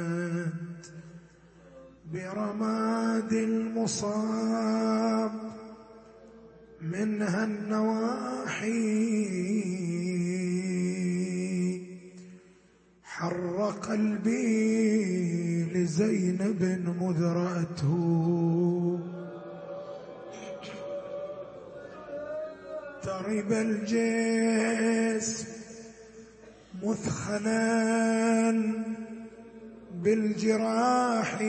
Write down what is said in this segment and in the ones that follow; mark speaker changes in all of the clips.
Speaker 1: وادلهمت برماد المصاب منها النواحي حر قلبي لزينب مذرأته. ترب الجسم مثخنا بالجراح.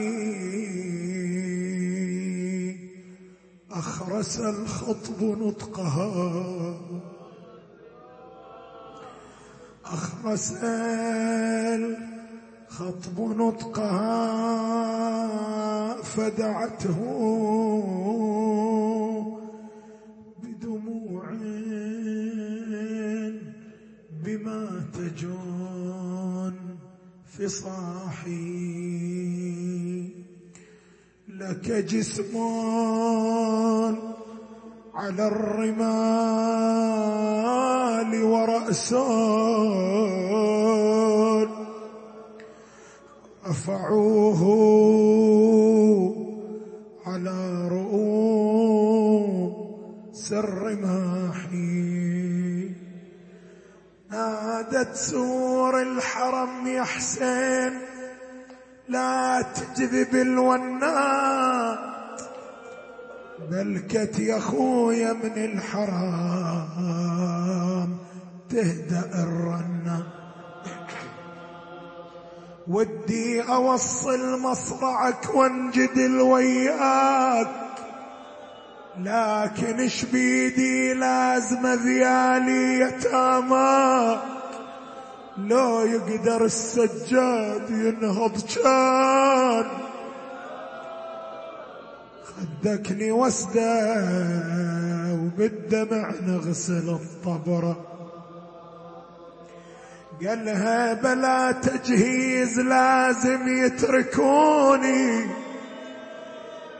Speaker 1: أخرس الخطب نطقها. أخرس الخطب نطقها. فدعته بما تجون فصاحي لك جسم على الرمال ورأس رفعوه على رؤوس الرماح نادت سور الحرم يا حسين. لا تجذب الونات بلكت يا خويا من الحرام تهدأ الرنة. ودي أوصل مصرعك وانجدل وياك لكن إيش بيدي لازم ذيالي يتامى. لو يقدر السجاد ينهض كان. خدكني وسده وبالدمع نغسل الطبرة قالها بلا تجهيز لازم يتركوني.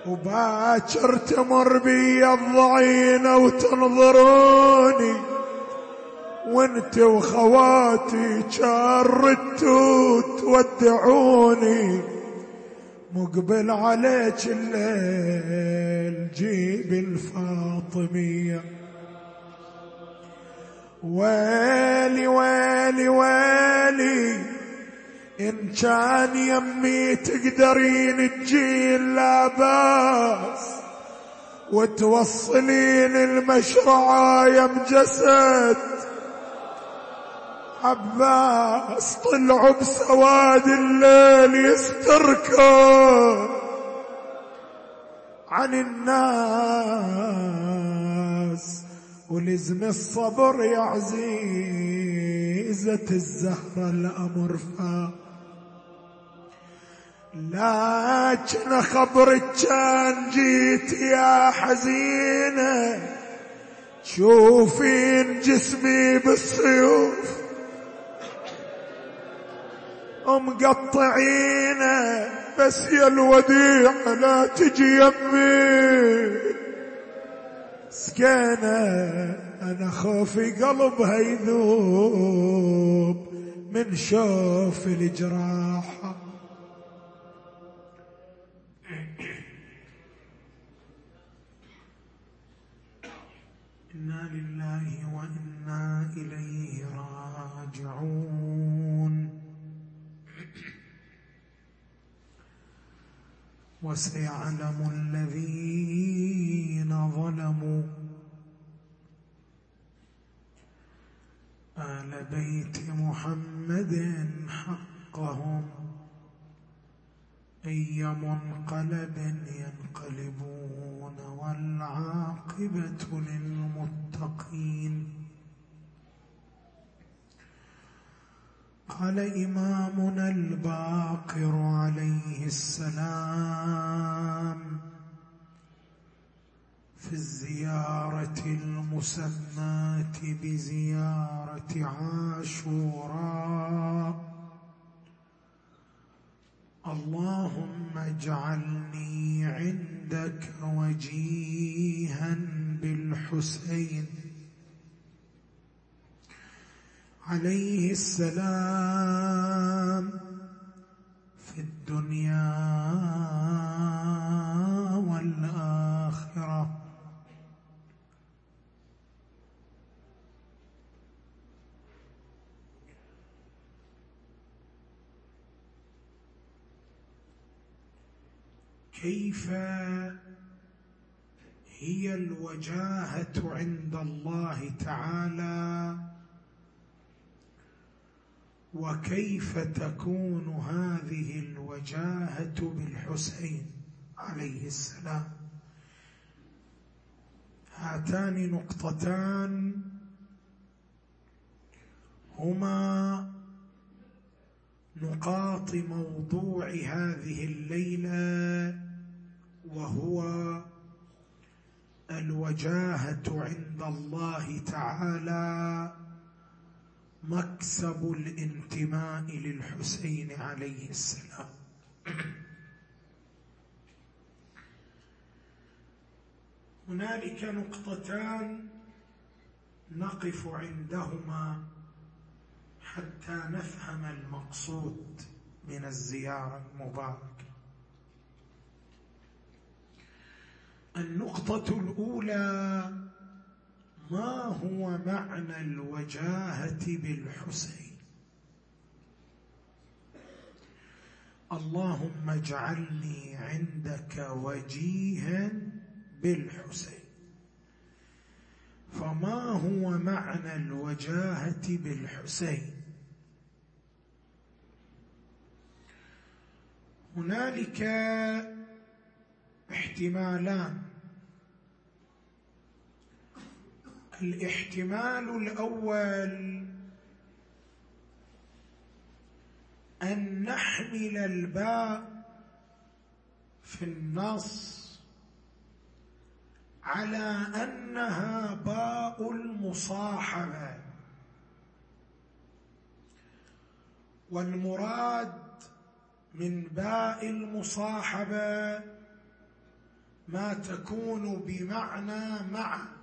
Speaker 1: وباكر تمر بي الضعينة وتنظروني. وانت وخواتي شردتوا تودعوني مقبل عليك الليل جيب الفاطمية. ويلي ويلي ويلي إن كان يمي تقدرين تجين لا بأس وتوصلين المشرعة يم جسد عباس طلعوا بسواد الليل يستركوا عن الناس ولزم الصبر يا عزيزة الزهرة الأمر فا. لكن خبرك كان جيت يا حزينة شوفين جسمي بالسيوف. مقطعينه بس يا الوديع لا تجي يمي. مسكينة أنا خوفي قلبها يذوب من شوف الجراح إنا لله وإنا إليه راجعون. وسيعلم الذين ظلموا آل بيت محمد حقهم. أي منقلب ينقلبون والعاقبة للمتقين. قال إمامنا الباقر عليه السلام في الزيارة المسماة بزيارة عاشوراء اللهم اجعلني عندك وجيها بالحسين عليه السلام في الدنيا والآخرة. كيف هي الوجاهة عند الله تعالى؟ وكيف تكون هذه الوجاهة بالحسين عليه السلام؟ هاتان نقطتان هما نقاط موضوع هذه الليلة وهو الوجاهة عند الله تعالى مكسب الانتماء للحسين عليه السلام. هنالك نقطتان نقف عندهما حتى نفهم المقصود من الزيارة المباركة. النقطة الأولى ما هو معنى الوجاهة بالحسين؟ اللهم اجعلني عندك وجيها بالحسين. فما هو معنى الوجاهة بالحسين؟ هنالك احتمالان. الاحتمال الأول أن نحمل الباء في النص على أنها باء المصاحبة. والمراد من باء المصاحبة ما تكون بمعنى مع.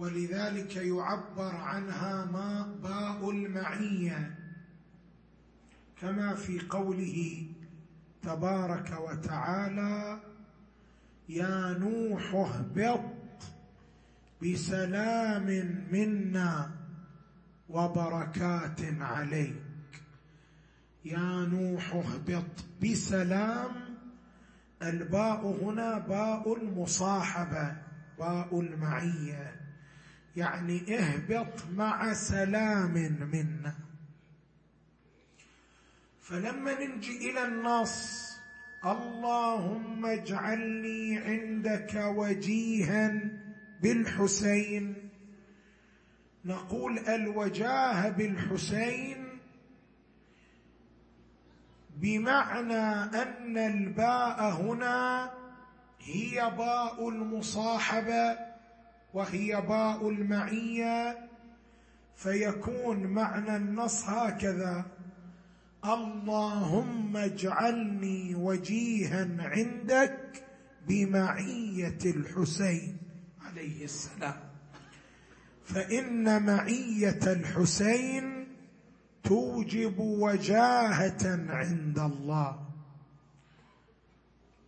Speaker 1: ولذلك يعبر عنها ما باء المعية كما في قوله تبارك وتعالى يا نوح اهبط بسلام منا وبركات عليك. يا نوح اهبط بسلام الباء هنا باء المصاحبة باء المعية. يعني اهبط مع سلام منا. فلما نجي إلى النص اللهم اجعلني عندك وجيها بالحسين. نقول الوجاهه بالحسين بمعنى أن الباء هنا هي باء المصاحبة. وهي باء المعية فيكون معنى النص هكذا اللهم اجعلني وجيها عندك بمعية الحسين عليه السلام. فإن معية الحسين توجب وجاهة عند الله.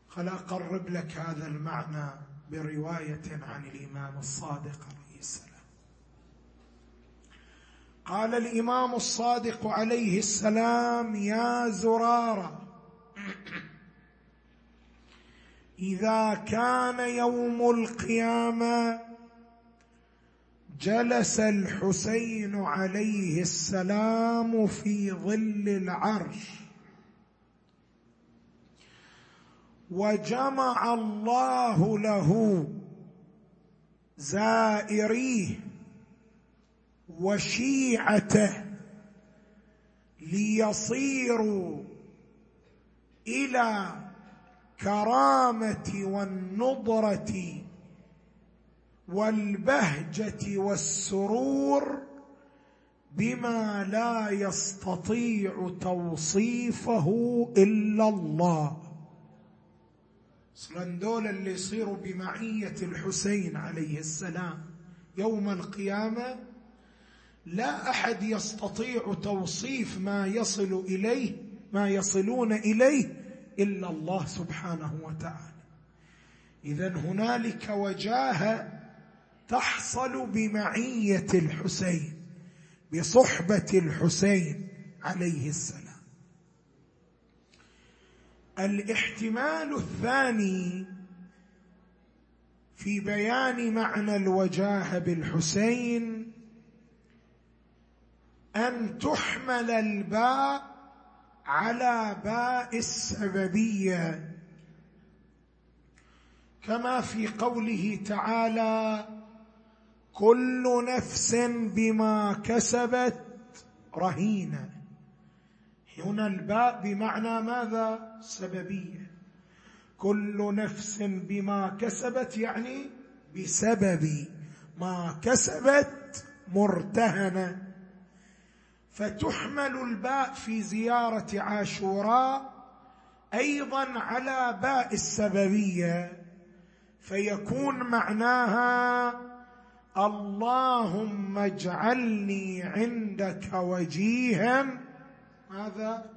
Speaker 1: خل أقرب لك هذا المعنى. برواية عن الإمام الصادق عليه السلام. قال الإمام الصادق عليه السلام يا زرارة إذا كان يوم القيامة جلس الحسين عليه السلام في ظل العرش وجمع الله له زائريه وشيعته ليصيروا إلى الكرامه والنضره والبهجة والسرور بما لا يستطيع توصيفه إلا الله. أصلا دول اللي يصيروا بمعية الحسين عليه السلام. يوم القيامة لا أحد يستطيع توصيف ما يصل إليه ما يصلون إليه إلا الله سبحانه وتعالى. اذا هنالك وجاهه تحصل بمعية الحسين بصحبة الحسين عليه السلام. الاحتمال الثاني في بيان معنى الوجاهة بالحسين أن تحمل الباء على باء السببية. كما في قوله تعالى كل نفس بما كسبت رهينة هنا الباء بمعنى ماذا؟ سببية. كل نفس بما كسبت يعني بسبب ما كسبت مرتهنة. فتحمل الباء في زيارة عاشوراء أيضا على باء السببية. فيكون معناها اللهم اجعلني عندك وجيها ماذا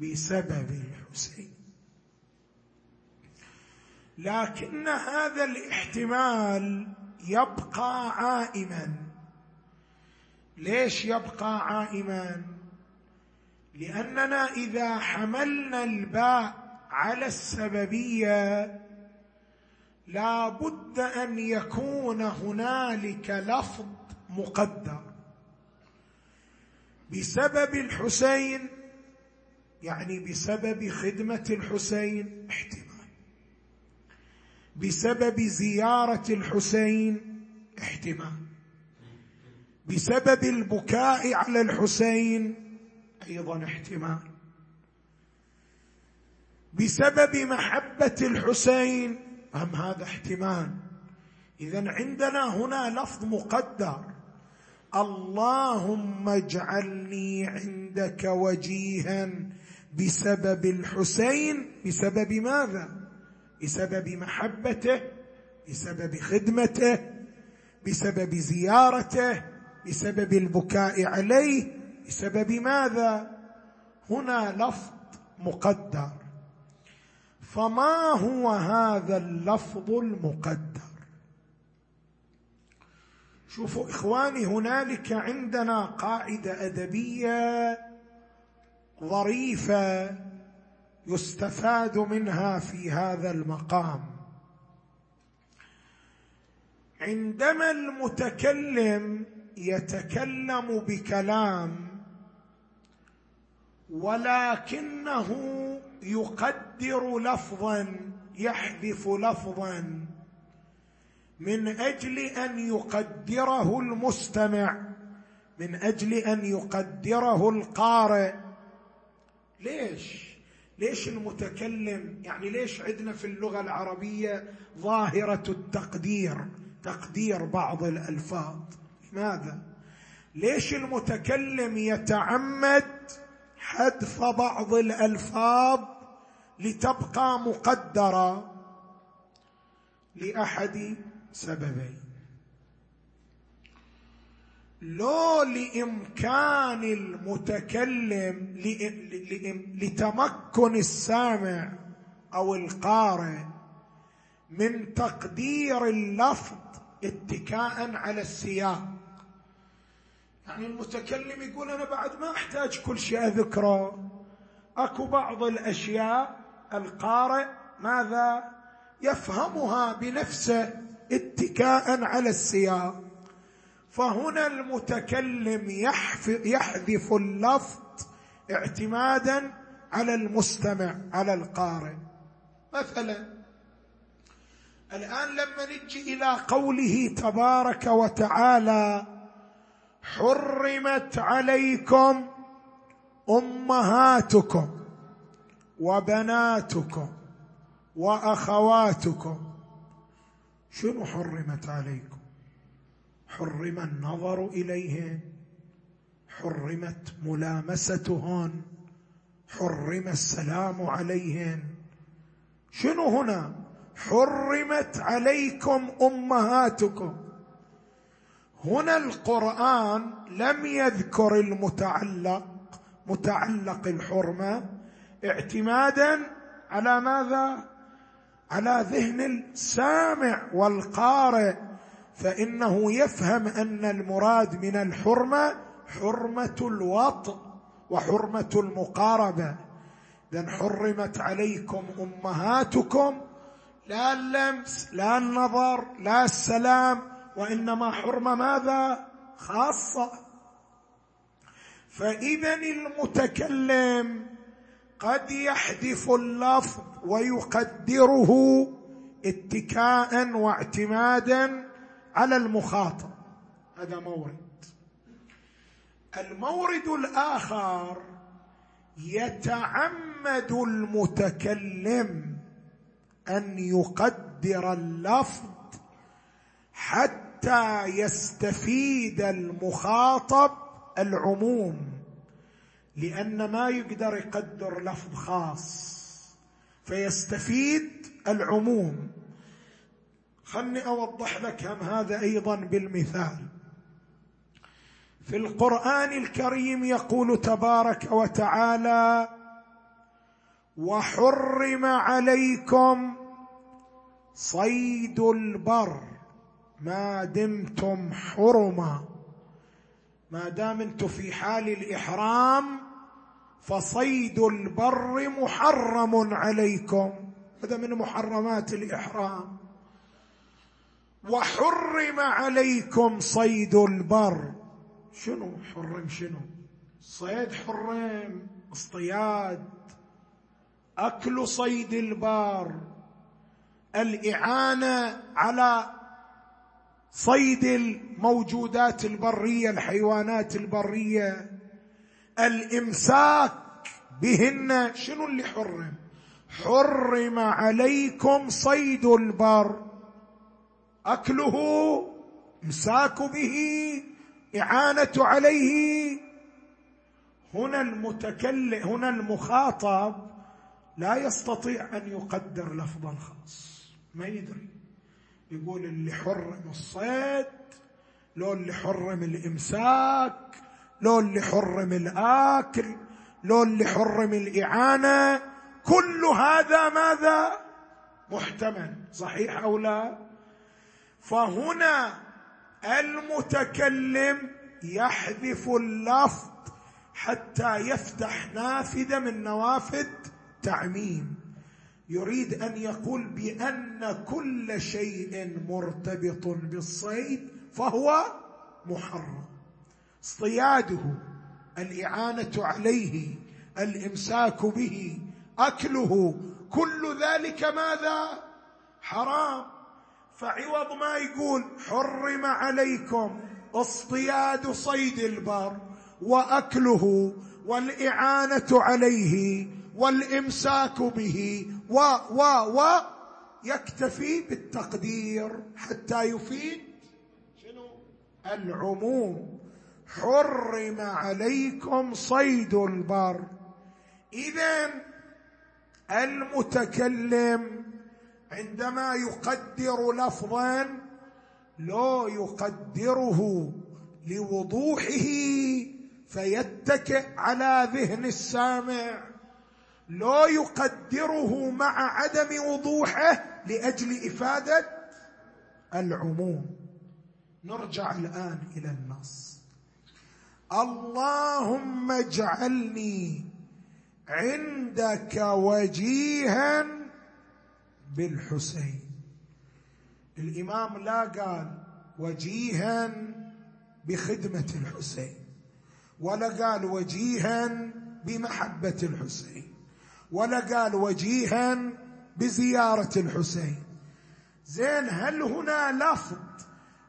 Speaker 1: بسبب الحسين. لكن هذا الاحتمال يبقى عائما. ليش يبقى عائما؟ لأننا إذا حملنا الباء على السببية لا بد أن يكون هنالك لفظ مقدر بسبب الحسين يعني بسبب خدمة الحسين احتمال. بسبب زيارة الحسين احتمال. بسبب البكاء على الحسين أيضا احتمال. بسبب محبة الحسين هم هذا احتمال. اذا عندنا هنا لفظ مقدر. اللهم اجعلني عندك وجيها بسبب الحسين. بسبب ماذا؟ بسبب محبته بسبب خدمته بسبب زيارته بسبب البكاء عليه. بسبب ماذا؟ هنا لفظ مقدر. فما هو هذا اللفظ المقدر؟ شوفوا إخواني هنالك عندنا قاعدة أدبية ظريفة يستفاد منها في هذا المقام. عندما المتكلم يتكلم بكلام ولكنه يقدر لفظا يحذف لفظا من أجل أن يقدره المستمع من أجل أن يقدره القارئ. ليش؟ ليش المتكلم يعني ليش عندنا في اللغة العربية ظاهرة التقدير تقدير بعض الألفاظ؟ لماذا؟ ليش المتكلم يتعمد حذف بعض الألفاظ لتبقى مقدرة؟ لأحد سببين. لو لإمكان المتكلم لتمكن السامع أو القارئ من تقدير اللفظ اتكاء على السياق. يعني المتكلم يقول أنا بعد ما أحتاج كل شيء أذكره. أكو بعض الأشياء القارئ ماذا؟ يفهمها بنفسه. اتكاء على السياق. فهنا المتكلم يحذف اللفظ اعتمادا على المستمع على القارئ. مثلا الآن لما نجي إلى قوله تبارك وتعالى حرمت عليكم أمهاتكم وبناتكم وأخواتكم. شنو حرمت عليكم؟ حرم النظر إليهن حرمت ملامستهن حرم السلام عليهن. شنو هنا؟ حرمت عليكم أمهاتكم. هنا القرآن لم يذكر المتعلق متعلق الحرمة اعتمادا على ماذا؟ على ذهن السامع والقارئ فإنه يفهم أن المراد من الحرمة حرمة الوطء وحرمة المقاربة. اذا حرمت عليكم أمهاتكم لا اللمس لا النظر لا السلام وإنما حرمه ماذا؟ خاصة. فاذا المتكلم قد يحذف اللفظ ويقدره اتكاء واعتمادا على المخاطب. هذا مورد. المورد الآخر يتعمد المتكلم أن يقدر اللفظ حتى يستفيد المخاطب العموم. لأن ما يقدر يقدر لفظ خاص فيستفيد العموم. خلني أوضح لك هم هذا أيضا بالمثال. في القرآن الكريم يقول تبارك وتعالى وحرم عليكم صيد البر ما دمتم حرما. ما دام أنتم في حال الإحرام فصيد البر محرم عليكم. هذا من محرمات الإحرام. وحرم عليكم صيد البر. شنو حرم شنو؟ صيد حرم اصطياد أكل صيد البار الإعانة على صيد الموجودات البرية الحيوانات البرية. الإمساك بهن شنو اللي حرم؟ حرم عليكم صيد البر. أكله إمساك به إعانة عليه. هنا المتكلم هنا المخاطب لا يستطيع أن يقدر لفظا خاص. ما يدري. يقول اللي حرم الصيد لو اللي حرم الإمساك لو اللي حرم الآكل لو اللي حرم الإعانة كل هذا ماذا؟ محتمل صحيح أو لا؟ فهنا المتكلم يحذف اللفظ حتى يفتح نافذة من نوافذ تعميم. يريد أن يقول بأن كل شيء مرتبط بالصيد فهو محرم. اصطياده الإعانة عليه الإمساك به أكله كل ذلك ماذا؟ حرام. فعوض ما يقول حرم عليكم اصطياد صيد البر وأكله والإعانة عليه والإمساك به و و و يكتفي بالتقدير حتى يفيد شنو؟ العموم. حرم عليكم صيد البر. اذا المتكلم عندما يقدر لفظا لو يقدره لوضوحه فيتكئ على ذهن السامع. لو يقدره مع عدم وضوحه لأجل إفادة العموم. نرجع الآن إلى النص. اللهم اجعلني عندك وجيها بالحسين. الإمام لا قال وجيها بخدمة الحسين ولا قال وجيها بمحبة الحسين ولا قال وجيها بزيارة الحسين. زين هل هنا لفظ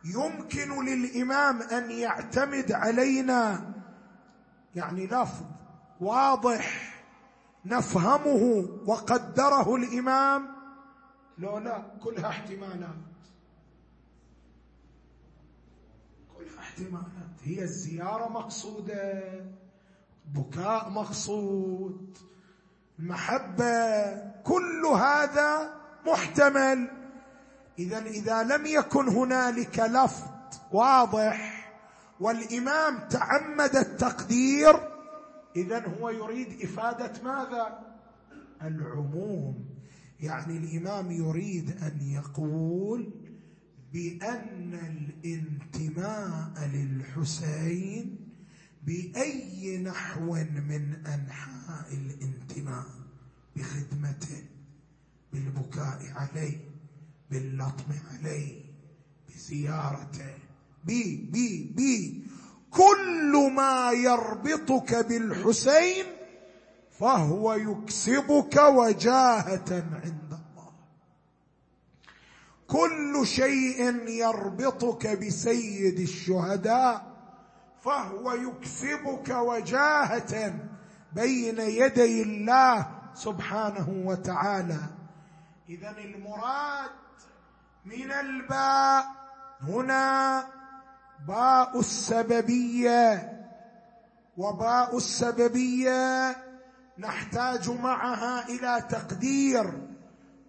Speaker 1: يمكن للإمام أن يعتمد علينا. يعني لفظ واضح نفهمه وقدره الإمام. لو لا كلها احتمالات. كلها احتمالات. هي الزيارة مقصودة بكاء مقصود المحبه كل هذا محتمل. اذا إذا لم يكن هنالك لفظ واضح والإمام تعمد التقدير اذا هو يريد إفادة ماذا؟ العموم. يعني الإمام يريد أن يقول بأن الانتماء للحسين بأي نحو من أنحاء الانتماء بخدمته بالبكاء عليه. باللطم عليه بزيارته بي بي بي. كل ما يربطك بالحسين فهو يكسبك وجاهة عند الله. كل شيء يربطك بسيد الشهداء فهو يكسبك وجاهة بين يدي الله سبحانه وتعالى. اذا المراد من الباء هنا باء السببية. وباء السببية نحتاج معها إلى تقدير.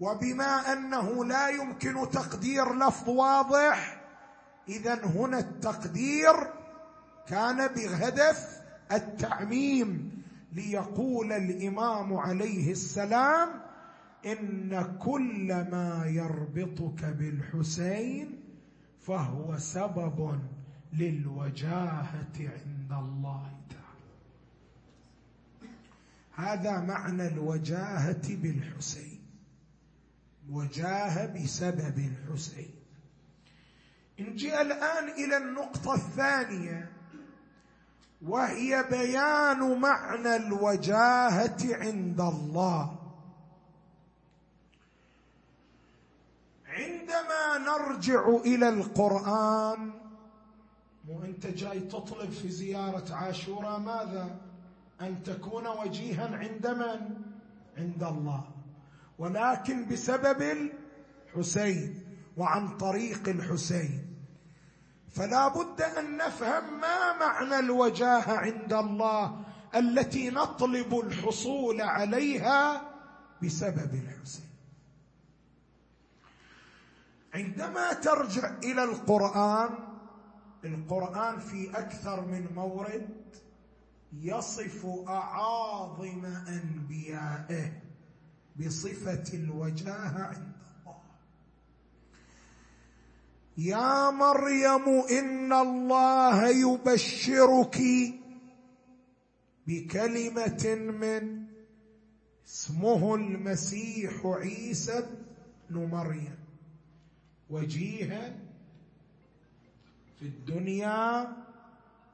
Speaker 1: وبما أنه لا يمكن تقدير لفظ واضح اذا هنا التقدير كان بهدف التعميم ليقول الإمام عليه السلام إن كل ما يربطك بالحسين فهو سبب للوجاهة عند الله تعالى. هذا معنى الوجاهة بالحسين. وجاه بسبب الحسين. نجي الآن إلى النقطة الثانية وهي بيان معنى الوجاهة عند الله عندما نرجع إلى القرآن. مو أنت جاي تطلب في زيارة عاشوراء ماذا؟ أن تكون وجيها عند من؟ عند الله. ولكن بسبب الحسين وعن طريق الحسين. فلا بد أن نفهم ما معنى الوجاهة عند الله التي نطلب الحصول عليها بسبب الحسين. عندما ترجع إلى القرآن القرآن في أكثر من مورد يصف أعاظم أنبيائه بصفة الوجاهة عند الله. يا مريم إن الله يبشرك بكلمة من اسمه المسيح عيسى بن مريم. وجيها في الدنيا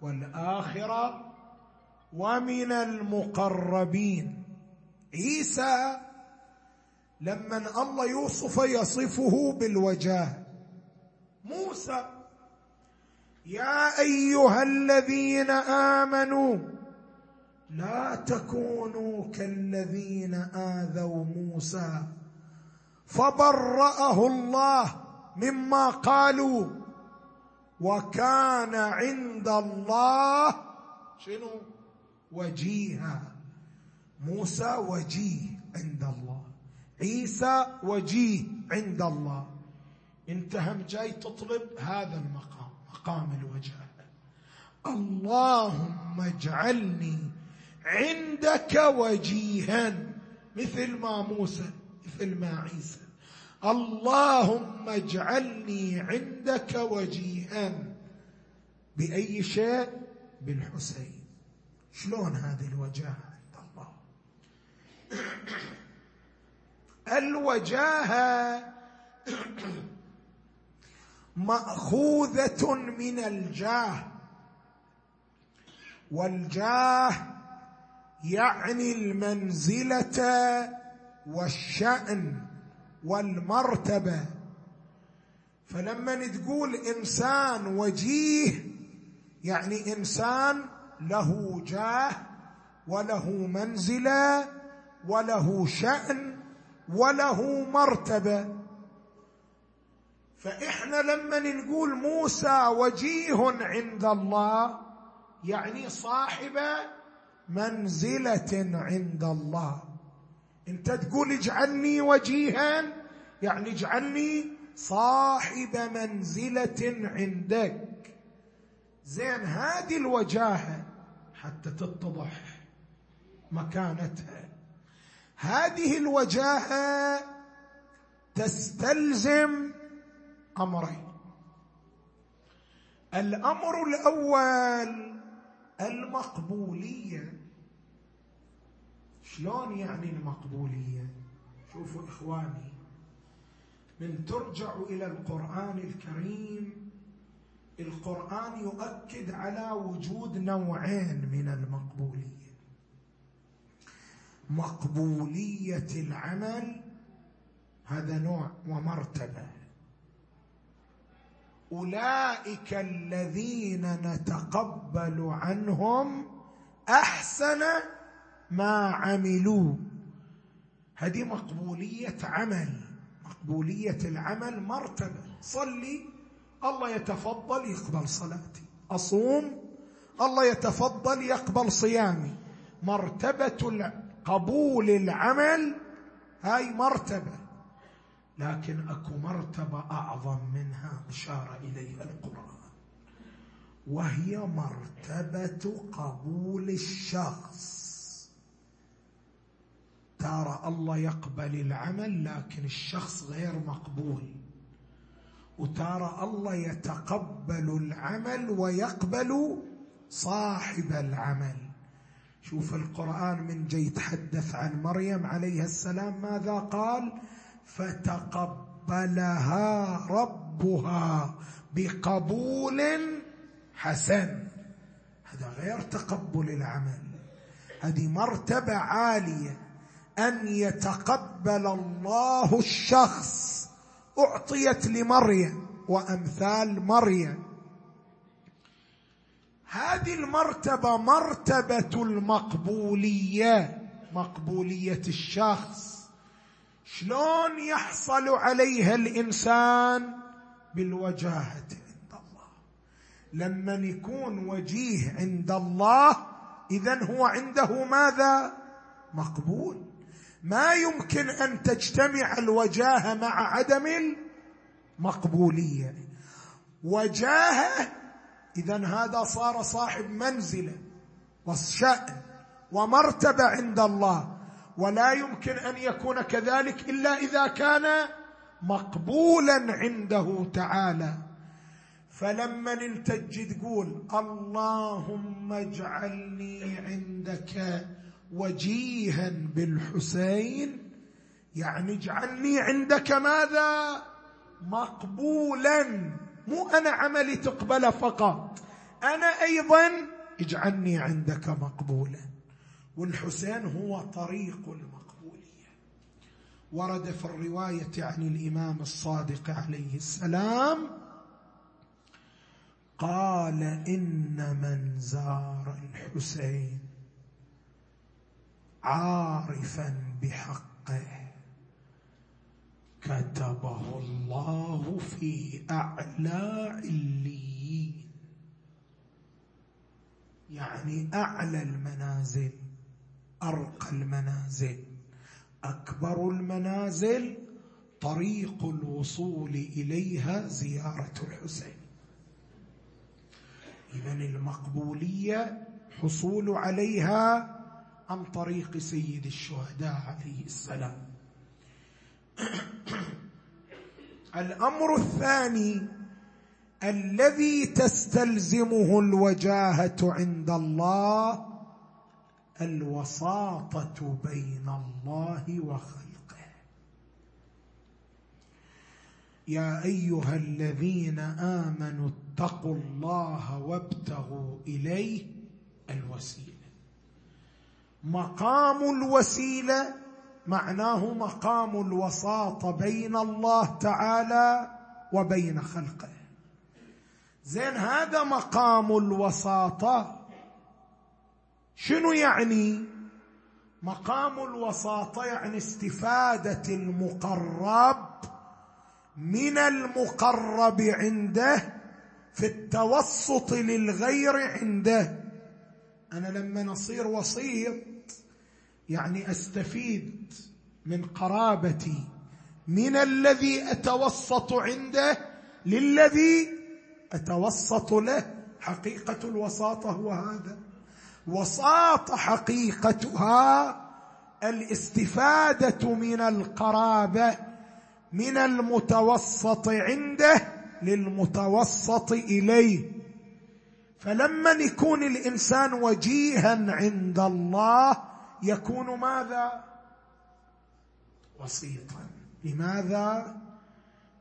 Speaker 1: والآخرة ومن المقربين. عيسى لما الله يوصف يصفه بالوجاه. موسى يا أيها الذين آمنوا لا تكونوا كالذين آذوا موسى فبرأه الله مما قالوا. وكان عند الله شنو؟ وجيها. موسى وجيه عند الله. عيسى وجيه عند الله. انت هم جاي تطلب هذا المقام مقام الوجاهه اللهم اجعلني عندك وجيها. مثل ما موسى مثل ما عيسى. اللهم اجعلني عندك وجيها بأي شيء؟ بالحسين. شلون هذه الوجاهة؟ عند الله. الوجاهة مأخوذة من الجاه. والجاه يعني المنزلة والشأن. والمرتبة. فلما تقول إنسان وجيه يعني إنسان له جاه وله منزلة وله شأن وله مرتبة. فإحنا لما نقول موسى وجيه عند الله يعني صاحب منزلة عند الله. انت تقول اجعلني وجيها يعني اجعلني صاحب منزلة عندك. زين هذه الوجاهة حتى تتضح مكانتها. هذه الوجاهة تستلزم أمرين. الأمر الأول المقبولية. شلون يعني المقبولية؟ شوفوا إخواني من ترجع إلى القرآن الكريم القرآن يؤكد على وجود نوعين من المقبولية. مقبولية العمل هذا نوع ومرتبة. أولئك الذين نتقبل عنهم أحسن ما عملوا. هذه مقبولية عمل. مقبولية العمل مرتبة. صلي. الله يتفضل يقبل صلاتي. أصوم. الله يتفضل يقبل صيامي. مرتبة قبول العمل هاي مرتبة. لكن أكو مرتبة أعظم منها أشار إليها القرآن. وهي مرتبة قبول الشخص. ترى الله يقبل العمل لكن الشخص غير مقبول. وترى الله يتقبل العمل ويقبل صاحب العمل. شوف القرآن من جاي يتحدث عن مريم عليها السلام ماذا قال؟ فتقبلها ربها بقبول حسن. هذا غير تقبل العمل. هذه مرتبة عالية. أن يتقبل الله الشخص أعطيت لمريم وأمثال مريم. هذه المرتبة مرتبة المقبولية مقبولية الشخص. شلون يحصل عليها الإنسان؟ بالوجاهة عند الله. لما يكون وجيه عند الله اذا هو عنده ماذا؟ مقبول. ما يمكن أن تجتمع الوجاهة مع عدم المقبولية. وجاهة اذا هذا صار صاحب منزلة وشأن ومرتبة عند الله. ولا يمكن أن يكون كذلك إلا إذا كان مقبولا عنده تعالى. فلما انت تقول اللهم اجعلني عندك وجيها بالحسين يعني اجعلني عندك ماذا؟ مقبولا. مو أنا عملي تقبل فقط أنا أيضا اجعلني عندك مقبولا. والحسين هو طريق المقبولية. ورد في الرواية عن الإمام الصادق عليه السلام قال إن من زار الحسين. عارفا بحقه. كتبه الله في اعلى عليين يعني أعلى المنازل أرقى المنازل. أكبر المنازل طريق الوصول إليها زيارة الحسين. اذا المقبولية حصول عليها عن طريق سيد الشهداء عليه السلام. الأمر الثاني الذي تستلزمه الوجاهة عند الله الوساطة بين الله وخلقه. يا أيها الذين آمنوا اتقوا الله وابتغوا إليه الوسيلة. مقام الوسيلة معناه مقام الوساطه بين الله تعالى وبين خلقه. زين هذا مقام الوساطه شنو يعني؟ مقام الوساطه يعني استفادة المقرب من المقرب عنده في التوسط للغير عنده. أنا لما اصير وسيط يعني أستفيد من قرابتي من الذي أتوسط عنده للذي أتوسط له. حقيقة الوساطة هو هذا. وساطه حقيقتها الاستفادة من القرابة من المتوسط عنده للمتوسط إليه. فلما يكون الإنسان وجيها عند الله يكون ماذا؟ وسيطا. لماذا؟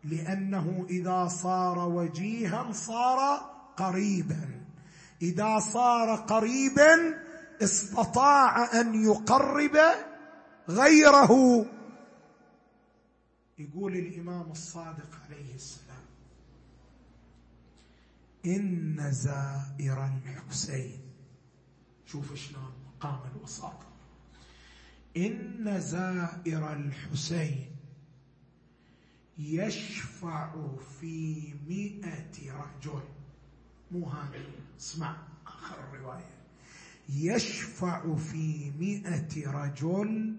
Speaker 1: لأنه إذا صار وجيها صار قريبا. إذا صار قريبا استطاع أن يقرب غيره. يقول الإمام الصادق عليه السلام إن زائر الحسين شوف شلون مقام الوساطة. إن زائر الحسين يشفع في مئة رجل. مو هذه اسمع آخر الرواية يشفع في مئة رجل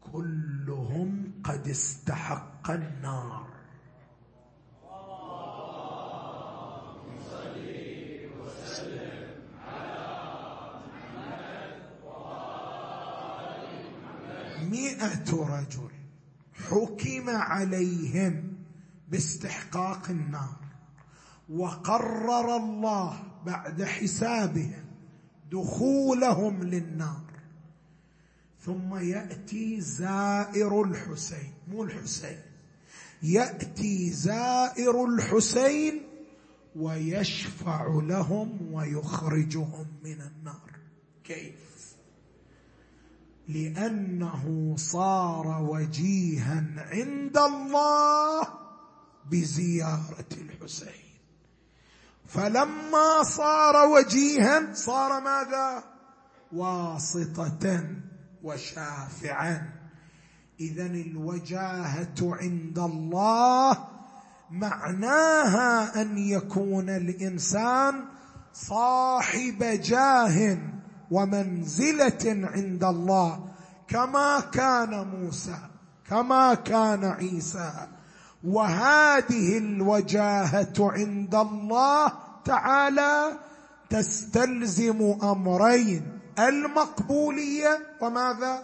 Speaker 1: كلهم قد استحق النار. مئة رجل حكم عليهم باستحقاق النار وقرر الله بعد حسابهم دخولهم للنار. ثم يأتي زائر الحسين مو الحسين يأتي زائر الحسين ويشفع لهم ويخرجهم من النار. كيف؟ لأنه صار وجيها عند الله بزيارة الحسين. فلما صار وجيها صار ماذا؟ واسطة وشافعا. اذا الوجاهة عند الله معناها أن يكون الإنسان صاحب جاه. ومنزلة عند الله كما كان موسى كما كان عيسى. وهذه الوجاهة عند الله تعالى تستلزم أمرين المقبولية وماذا؟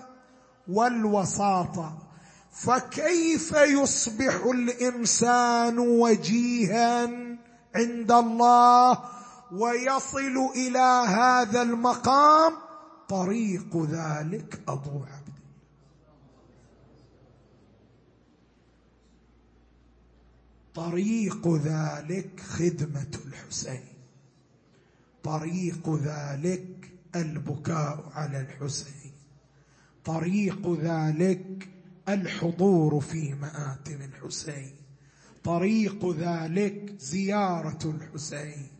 Speaker 1: والوساطة. فكيف يصبح الإنسان وجيها عند الله؟ ويصل إلى هذا المقام طريق ذلك أبو عبد طريق ذلك خدمة الحسين. طريق ذلك البكاء على الحسين. طريق ذلك الحضور في مآتم الحسين. طريق ذلك زيارة الحسين.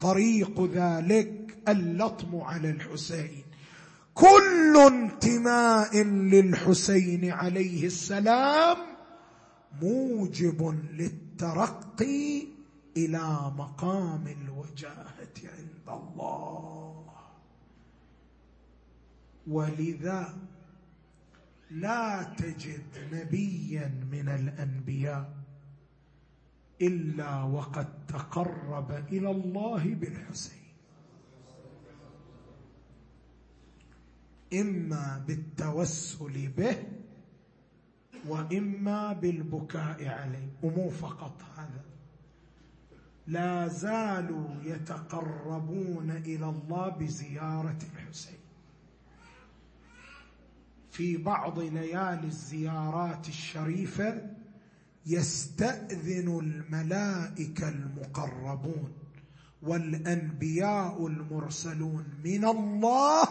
Speaker 1: طريق ذلك اللطم على الحسين. كل انتماء للحسين عليه السلام موجب للترقي إلى مقام الوجاهة عند الله. ولذا لا تجد نبيا من الأنبياء إلا وقد تقرب إلى الله بالحسين. إما بالتوسل به وإما بالبكاء عليه. ومو فقط هذا. لا زالوا يتقربون إلى الله بزيارة الحسين. في بعض ليالي الزيارات الشريفة يستأذن الملائكة المقربون والأنبياء المرسلون من الله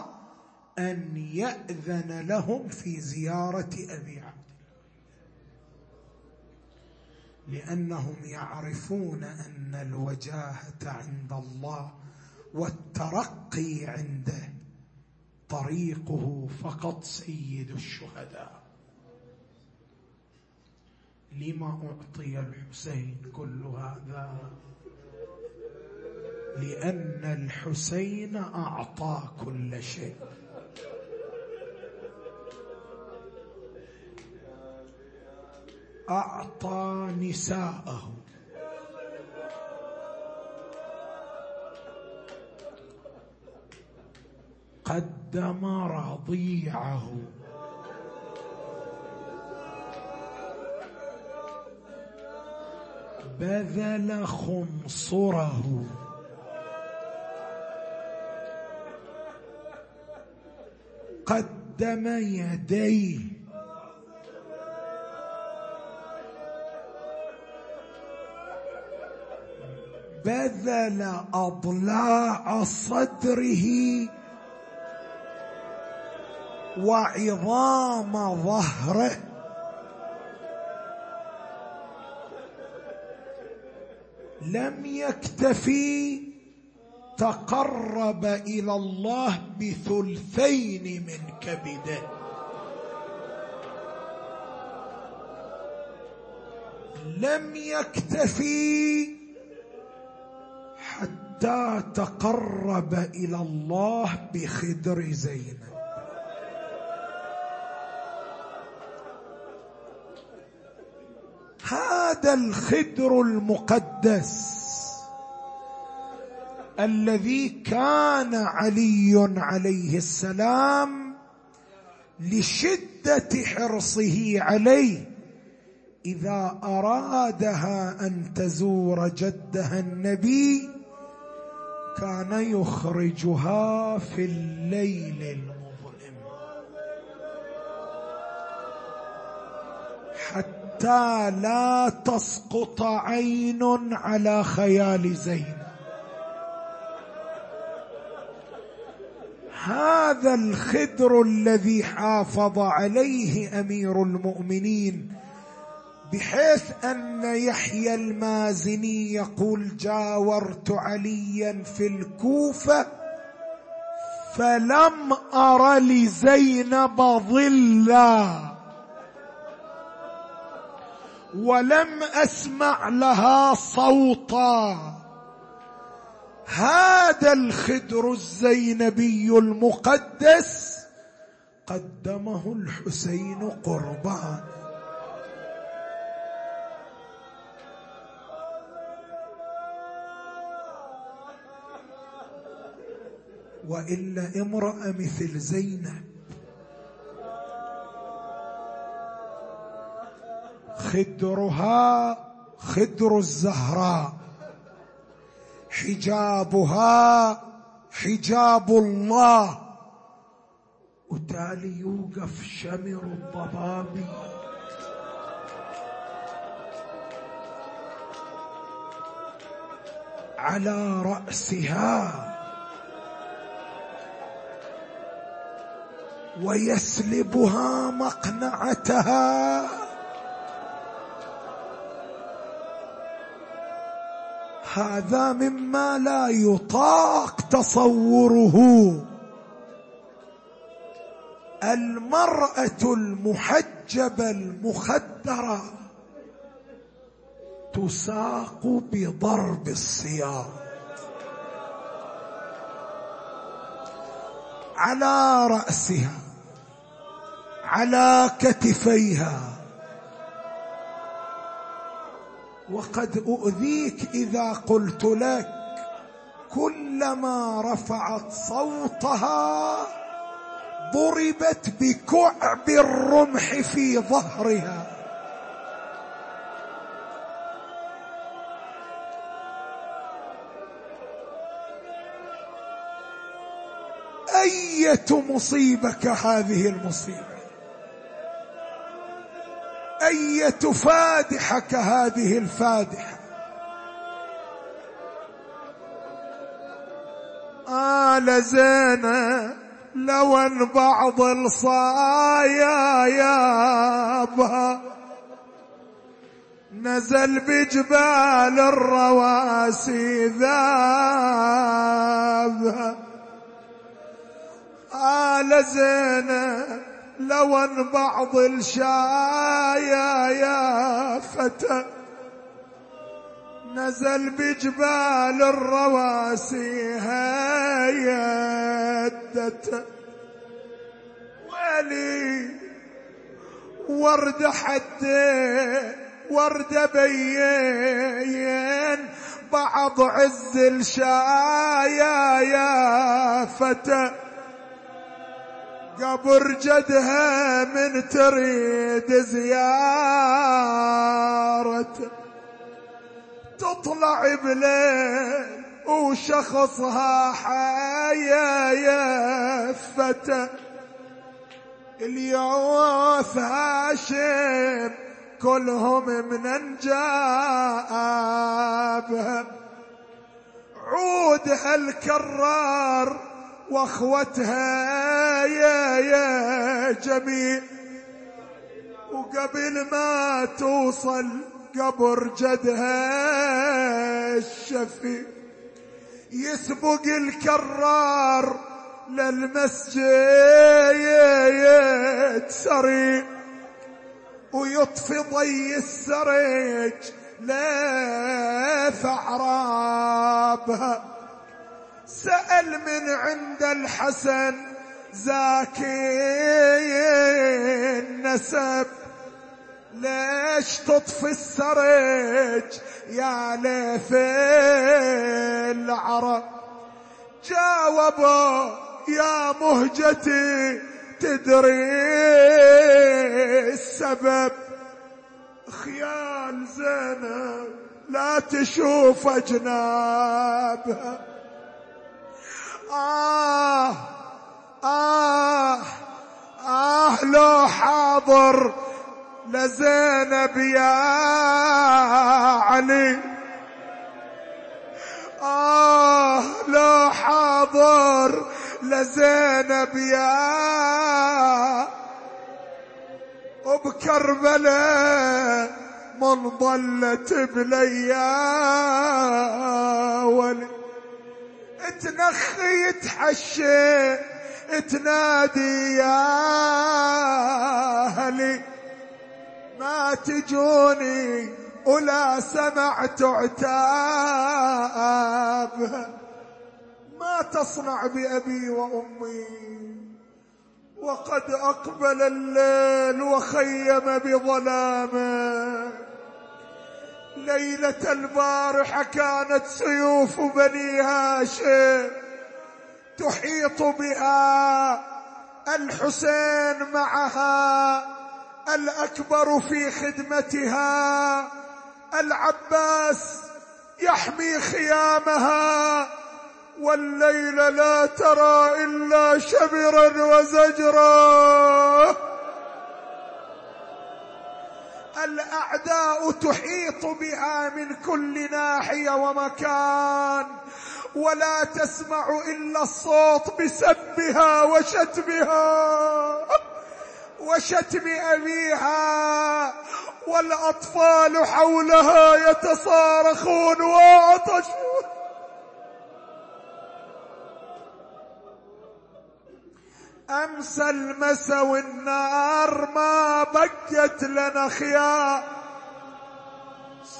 Speaker 1: أن يأذن لهم في زيارة أبي عبد لأنهم يعرفون أن الوجاهة عند الله والترقي عنده طريقه فقط سيد الشهداء. لما أعطي الحسين كل هذا؟ لأن الحسين أعطى كل شيء. أعطى نساءه. قدم رضيعه. بذل خنصره. قدم يديه. بذل أضلاع صدره. وعظام ظهره. لم يكتفي تقرب إلى الله بثلثين من كبده. لم يكتفي حتى تقرب إلى الله بخدر زينب. هذا الخدر المقدس الذي كان علي عليه السلام لشدة حرصه عليه. إذا أرادها أن تزور جدها النبي كان يخرجها في الليل حتى لا تسقط عين على خيال زين. هذا الخدر الذي حافظ عليه أمير المؤمنين بحيث أن يحيى المازني يقول جاورت عليا في الكوفة فلم أر لزينب ظلا. ولم أسمع لها صوتا. هذا الخدر الزينبي المقدس قدمه الحسين قربان وإلا امراه مثل زينب خدرها خدر الزهراء. حجابها حجاب الله. وتالي يوقف شمر الضبابي. على رأسها ويسلبها مقنعتها. هذا مما لا يطاق تصوره. المرأة المحجبة المخدرة تساق بضرب السياط على رأسها على كتفيها وقد أؤذيك إذا قلت لك كلما رفعت صوتها ضربت بكعب الرمح في ظهرها. أية مصيبة كهذه المصيبة؟ أية فادحة كهذه الفادحة. آل زينب لو ان بعض الصايا يابها نزل بجبال الرواسي ذابها. آل زينب لو بعض الشايا يا فتى. نزل بجبال الرواسي هيدت ولي ورد حدين ورد بيين بعض عز الشايا يا فتى. قبر جدها من تريد زيارته تطلع بليل وشخصها حيا يا فتى اليوث هاشم كلهم من انجابها عودها الكرار واخوتها يا يا جميل. وقبل ما توصل قبر جدها الشفي يسبق الكرار للمسجد سري ويطفي ضي السريج ليث اعرابها سأل من عند الحسن زاكي النسب ليش تطفي السرج يا ليث العرب؟ جاوبوا يا مهجتي تدري السبب. خيال زينب لا تشوف أجنابها. آه آه آه لو حاضر لزينب يا علي. آه لا حاضر لزينب يا وبكربلاء من ضلت بليا ولي. تنخي تحشي تنادي يا أهلي. ما تجوني ولا سمعت عتاب. ما تصنع بأبي وأمي. وقد أقبل الليل وخيم بظلامه ليلة البارحة كانت سيوف بني هاشم تحيط بها الحسين معها الأكبر في خدمتها العباس يحمي خيامها والليل لا ترى إلا شبرا وزجرا. الأعداء تحيط بها من كل ناحية ومكان ولا تسمع إلا الصوت بسبها وشتمها وشتم أبيها والأطفال حولها يتصارخون وعطشون أمس المسا والنار ما بقت لنا خيار.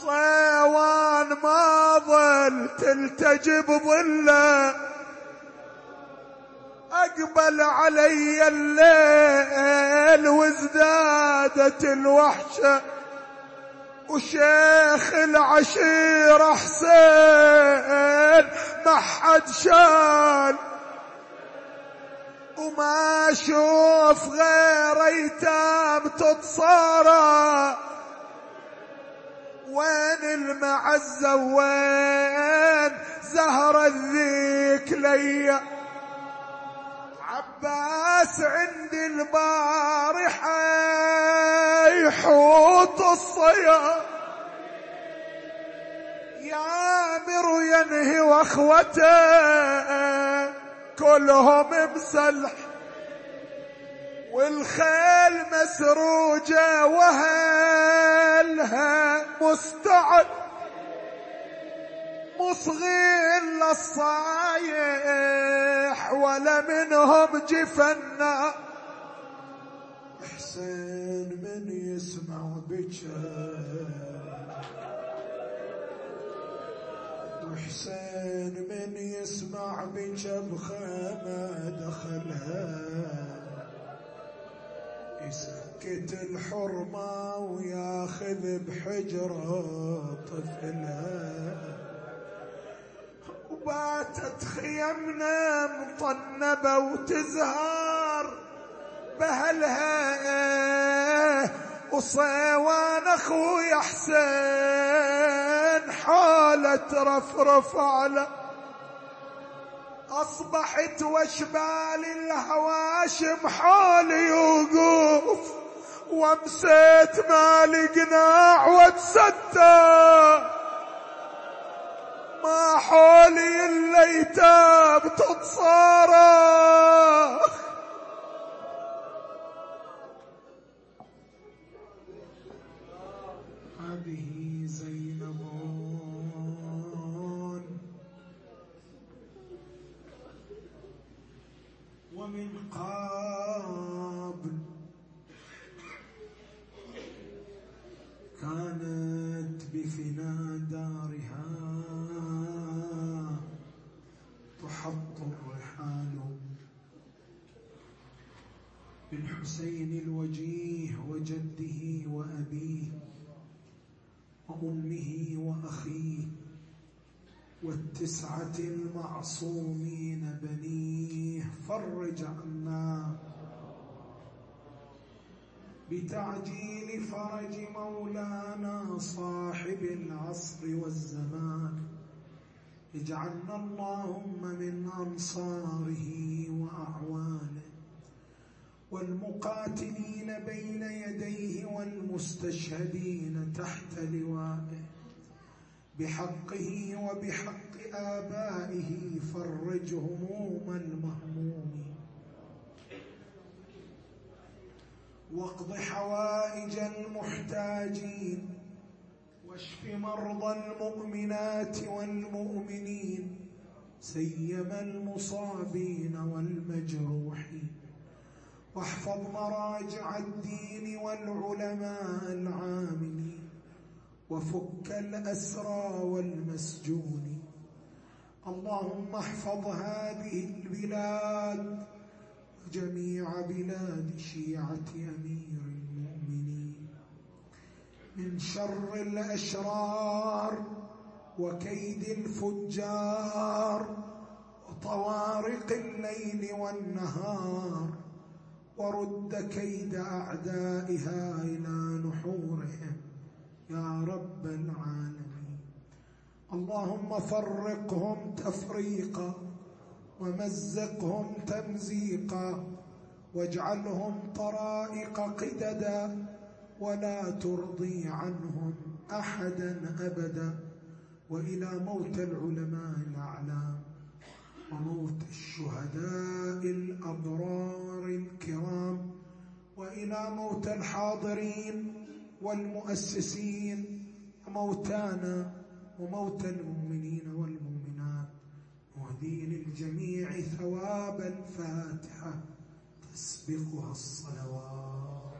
Speaker 1: صيوان ما ظل تلتجب ظله أقبل علي الليل وازدادت الوحشة. وشيخ العشيرة حسين ما حد شال وما أشوف غير إيتام تتصارى. وين المعزة وين زهر الذيك ليا؟ عباس عندي البارحة يحوط الصياد يامر ينهي وأخوته. كلهم مسلح والخيل مسروجة وهلها مستعد مصغين للصايح ولا منهم جفنا. حسين من يسمع بجاه وحسين من يسمع بجبخة ما دخلها. يسكت الحرمة وياخذ بحجرة طفلها. وباتت خيمنا مطنبة وتزهر بهلها وصيوان أخوي حسين. حالة رفرف على أصبحت واشبال الهواشم حالي يوقف وامسيت مالي قناع واتستر ما حولي الايتام تتصارخ الحسين والتسعة المعصومين بنيه. فرج عنا. بتعجيل فرج مولانا صاحب العصر والزمان. اجعلنا اللهم من أنصاره وأعوانه والمقاتلين بين يديه والمستشهدين تحت لوائه. بحقه وبحق آبائه فرج هموم المهموم. واقض حوائج المحتاجين واشف مرضى المؤمنات والمؤمنين سيما المصابين والمجروحين. واحفظ مراجع الدين والعلماء العاملين. وفك الأسرى والمسجون. اللهم احفظ هذه البلاد وجميع بلاد شيعة أمير المؤمنين. من شر الأشرار وكيد الفجار وطوارق الليل والنهار. ورد كيد أعدائها إلى نحورهم. يا رب العالمين. اللهم فرقهم تفريقا ومزقهم تمزيقا واجعلهم طرائق قددا ولا ترضي عنهم أحدا أبدا. وإلى موت العلماء الأعلام وموت الشهداء الأبرار الكرام. وإلى موت الحاضرين والمؤسسين وموتانا وموت المؤمنين والمؤمنات. مهدين الجميع ثواب الفاتحة تسبقها الصلوات.